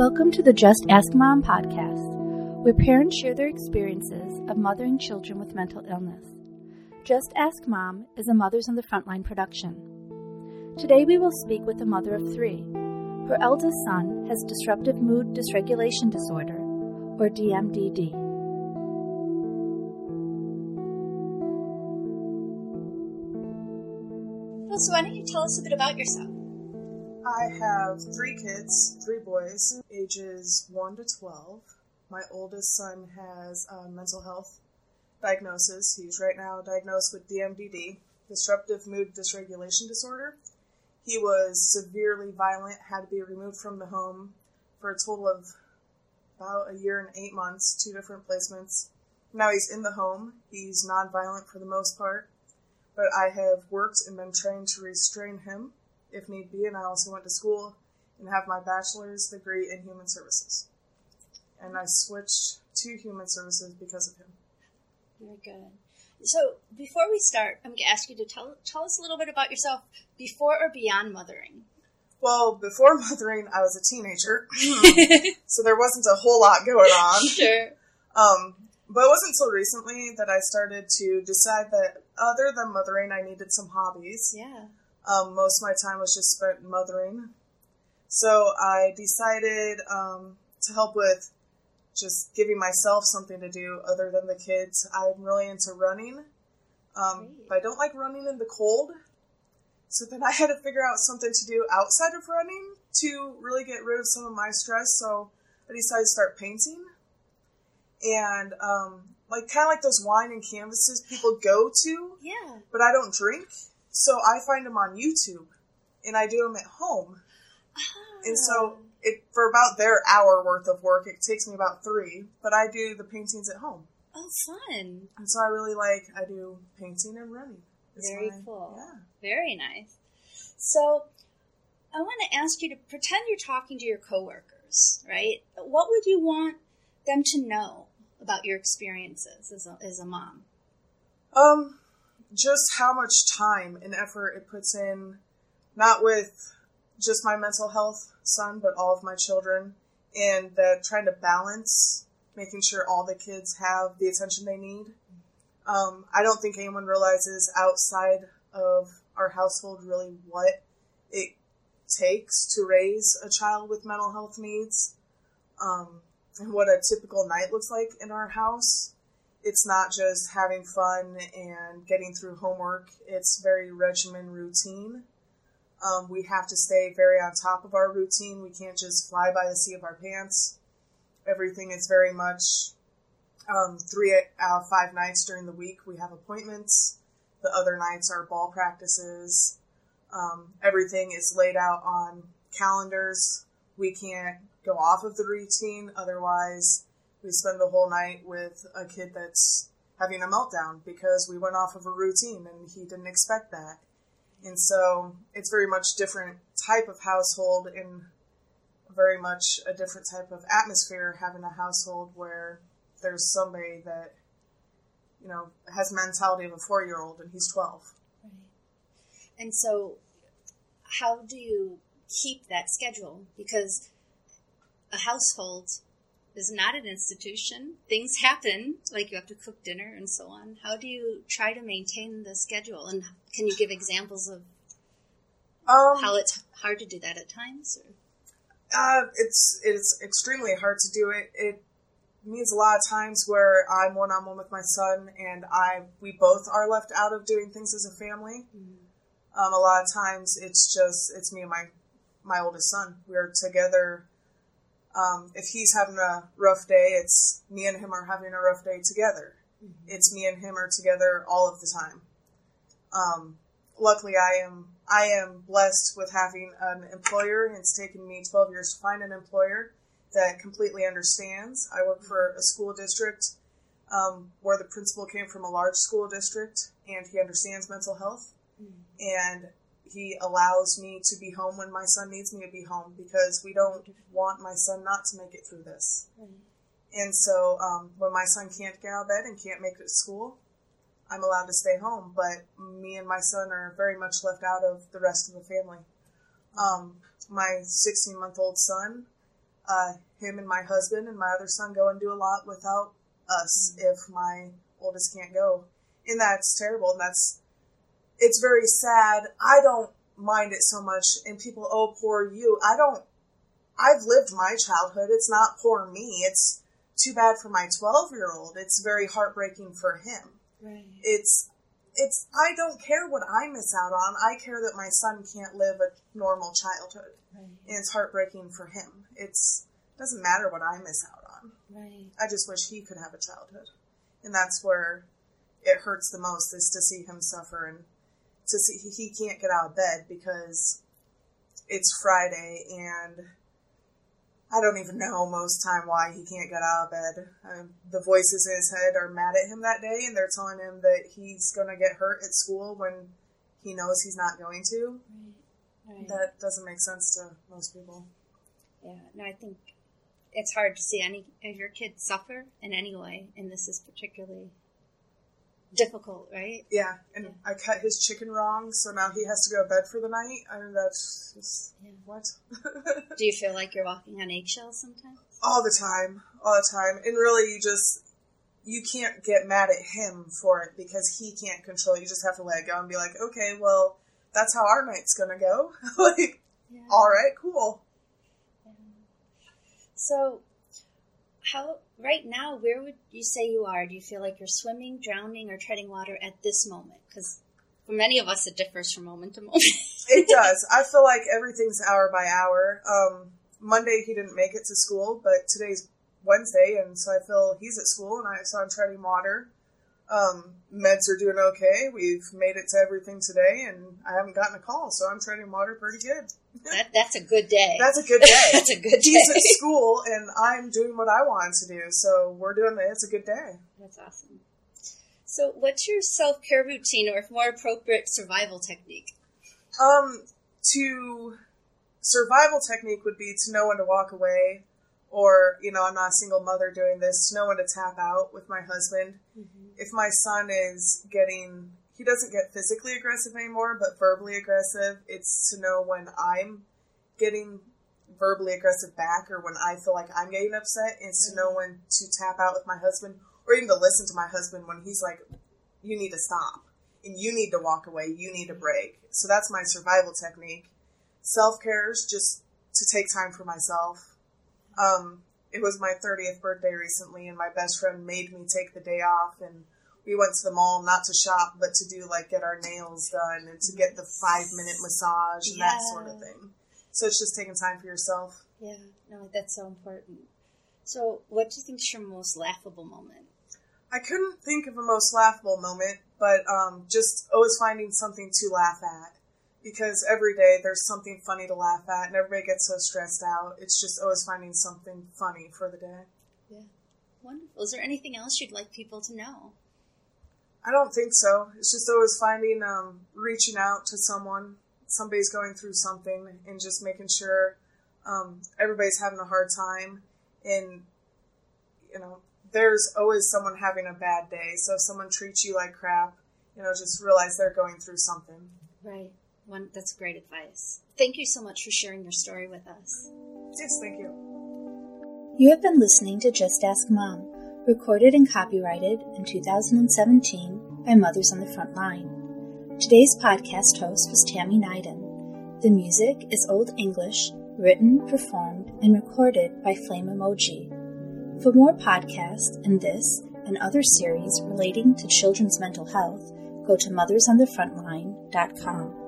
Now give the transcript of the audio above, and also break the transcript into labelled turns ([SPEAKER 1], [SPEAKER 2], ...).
[SPEAKER 1] Welcome to the Just Ask Mom podcast, where parents share their experiences of mothering children with mental illness. Just Ask Mom is a Mothers on the Frontline production. Today we will speak with a mother of three. Her eldest son has disruptive mood dysregulation disorder, or DMDD.
[SPEAKER 2] Well, so why don't you tell us a bit about yourself?
[SPEAKER 3] I have three kids, three boys, ages 1 to 12. My oldest son has a mental health diagnosis. He's right now diagnosed with DMDD, disruptive mood dysregulation disorder. He was severely violent, had to be removed from the home for a total of about a year and eight months, two different placements. Now he's in the home. He's nonviolent for the most part, but I have worked and been trained to restrain him if need be, and I also went to school and have my bachelor's degree in human services. And I switched to human services because of him.
[SPEAKER 2] Very good. So before we start, I'm going to ask you to tell tell us a little bit about yourself before or beyond mothering.
[SPEAKER 3] Well, before mothering, I was a teenager, so there wasn't a whole lot going on.
[SPEAKER 2] sure.
[SPEAKER 3] Um, but it wasn't until recently that I started to decide that other than mothering, I needed some hobbies.
[SPEAKER 2] Yeah.
[SPEAKER 3] Um, most of my time was just spent mothering. So I decided um, to help with just giving myself something to do other than the kids. I'm really into running, um, but I don't like running in the cold. So then I had to figure out something to do outside of running to really get rid of some of my stress. So I decided to start painting. And um, like kind of like those wine and canvases people go to,
[SPEAKER 2] Yeah.
[SPEAKER 3] but I don't drink. So I find them on YouTube and I do them at home. And so it for about their hour worth of work, it takes me about three, but I do the paintings at home.
[SPEAKER 2] Oh, fun.
[SPEAKER 3] And so I really like I do painting and running. It's
[SPEAKER 2] Very
[SPEAKER 3] my-
[SPEAKER 2] cool.
[SPEAKER 3] Yeah.
[SPEAKER 2] Very nice. So I want to ask you to pretend you're talking to your coworkers, right? What would you want them to know about your experiences as a, as a mom?
[SPEAKER 3] Um, just how much time and effort it puts in, not with just my mental health son, but all of my children, and that trying to balance making sure all the kids have the attention they need. Um, I don't think anyone realizes outside of our household really what it takes to raise a child with mental health needs, um, and what a typical night looks like in our house it's not just having fun and getting through homework. It's very regimen routine. Um, we have to stay very on top of our routine. We can't just fly by the seat of our pants. Everything is very much um, three out of five nights during the week. We have appointments. The other nights are ball practices. Um, everything is laid out on calendars. We can't go off of the routine, otherwise we spend the whole night with a kid that's having a meltdown because we went off of a routine and he didn't expect that. And so it's very much different type of household and very much a different type of atmosphere having a household where there's somebody that you know has mentality of a four year old and he's 12
[SPEAKER 2] Right. And so, how do you keep that schedule? Because a household is not an institution. Things happen, like you have to cook dinner and so on. How do you try to maintain the schedule? And can you give examples of
[SPEAKER 3] um,
[SPEAKER 2] how it's hard to do that at times? Or?
[SPEAKER 3] Uh, it's it's extremely hard to do it. It means a lot of times where I'm one on one with my son, and I we both are left out of doing things as a family. Um, a lot of times it's just it's me and my my oldest son. We're together. Um, if he's having a rough day, it's me and him are having a rough day together. It's me and him are together all of the time. Um, luckily, I am I am blessed with having an employer. It's taken me 12 years to find an employer that completely understands. I work for a school district um, where the principal came from a large school district, and he understands mental health, and he allows me to be home when my son needs me to be home because we don't want my son not to make it through this. And so um, when my son can't get out of bed and can't make it to school, I'm allowed to stay home. But me and my son are very much left out of the rest of the family. Um, my 16 month old son uh, him and my husband and my other son go and do a lot without us if my oldest can't go. And that's terrible. And that's, it's very sad. I don't mind it so much. And people, oh, poor you. I don't, I've lived my childhood. It's not poor me. It's too bad for my 12 year old. It's very heartbreaking for him.
[SPEAKER 2] Right.
[SPEAKER 3] It's, it's, I don't care what I miss out on. I care that my son can't live a normal childhood.
[SPEAKER 2] Right.
[SPEAKER 3] And it's heartbreaking for him. It's, doesn't matter what I miss out on.
[SPEAKER 2] Right.
[SPEAKER 3] I just wish he could have a childhood. And that's where it hurts the most is to see him suffer and to see he, he can't get out of bed because it's Friday and I don't even know most time why he can't get out of bed. Um, the voices in his head are mad at him that day and they're telling him that he's going to get hurt at school when he knows he's not going to.
[SPEAKER 2] Right. Right.
[SPEAKER 3] That doesn't make sense to most people.
[SPEAKER 2] Yeah, no, I think it's hard to see any of your kids suffer in any way, and this is particularly difficult, right?
[SPEAKER 3] Yeah, and
[SPEAKER 2] Yeah.
[SPEAKER 3] I cut his chicken wrong, so now he has to go to bed for the night. I mean, that's just,
[SPEAKER 2] Yeah.
[SPEAKER 3] what?
[SPEAKER 2] Do you feel like you're walking on eggshells sometimes?
[SPEAKER 3] all the time, all the time. And really, you just, you can't get mad at him for it because he can't control it. You just have to let it go and be like, okay, well, that's how our night's gonna go. like,
[SPEAKER 2] Yeah.
[SPEAKER 3] all right, cool.
[SPEAKER 2] So, how right now? Where would you say you are? Do you feel like you're swimming, drowning, or treading water at this moment? Because for many of us, it differs from moment to moment.
[SPEAKER 3] It does. I feel like everything's hour by hour. Um, Monday he didn't make it to school, but today's Wednesday, and so I feel he's at school, and I so I'm treading water. Um, meds are doing okay. We've made it to everything today, and I haven't gotten a call, so I'm treading water pretty good.
[SPEAKER 2] that, that's a good day.
[SPEAKER 3] That's a good day.
[SPEAKER 2] that's a good day.
[SPEAKER 3] He's at school, and I'm doing what I want to do, so we're doing it. It's a good day.
[SPEAKER 2] That's awesome. So, what's your self care routine, or if more appropriate, survival technique?
[SPEAKER 3] Um, to survival technique would be to know when to walk away, or you know, I'm not a single mother doing this. To know when to tap out with my husband. Mm-hmm. If my son is getting, he doesn't get physically aggressive anymore, but verbally aggressive. It's to know when I'm getting verbally aggressive back, or when I feel like I'm getting upset. It's to know mm-hmm. when to tap out with my husband, or even to listen to my husband when he's like, "You need to stop." and you need to walk away, you need a break. So that's my survival technique. Self care is just to take time for myself. Um, it was my 30th birthday recently, and my best friend made me take the day off, and we went to the mall not to shop, but to do like get our nails done and to get the five minute massage and that sort of thing. So it's just taking time for yourself.
[SPEAKER 2] Yeah, no, that's so important. So, what do you think is your most laughable moment?
[SPEAKER 3] I couldn't think of a most laughable moment, but um, just always finding something to laugh at. Because every day there's something funny to laugh at, and everybody gets so stressed out. It's just always finding something funny for the day.
[SPEAKER 2] Yeah, wonderful. Is there anything else you'd like people to know?
[SPEAKER 3] I don't think so. It's just always finding, um, reaching out to someone. Somebody's going through something, and just making sure um, everybody's having a hard time. And, you know, there's always someone having a bad day. So if someone treats you like crap, you know, just realize they're going through something.
[SPEAKER 2] Right. One, that's great advice. Thank you so much for sharing your story with us.
[SPEAKER 3] Yes, thank you.
[SPEAKER 1] You have been listening to Just Ask Mom, recorded and copyrighted in 2017 by Mothers on the Front Line. Today's podcast host was Tammy Nyden. The music is Old English, written, performed, and recorded by Flame Emoji. For more podcasts and this and other series relating to children's mental health, go to mothersonthefrontline.com.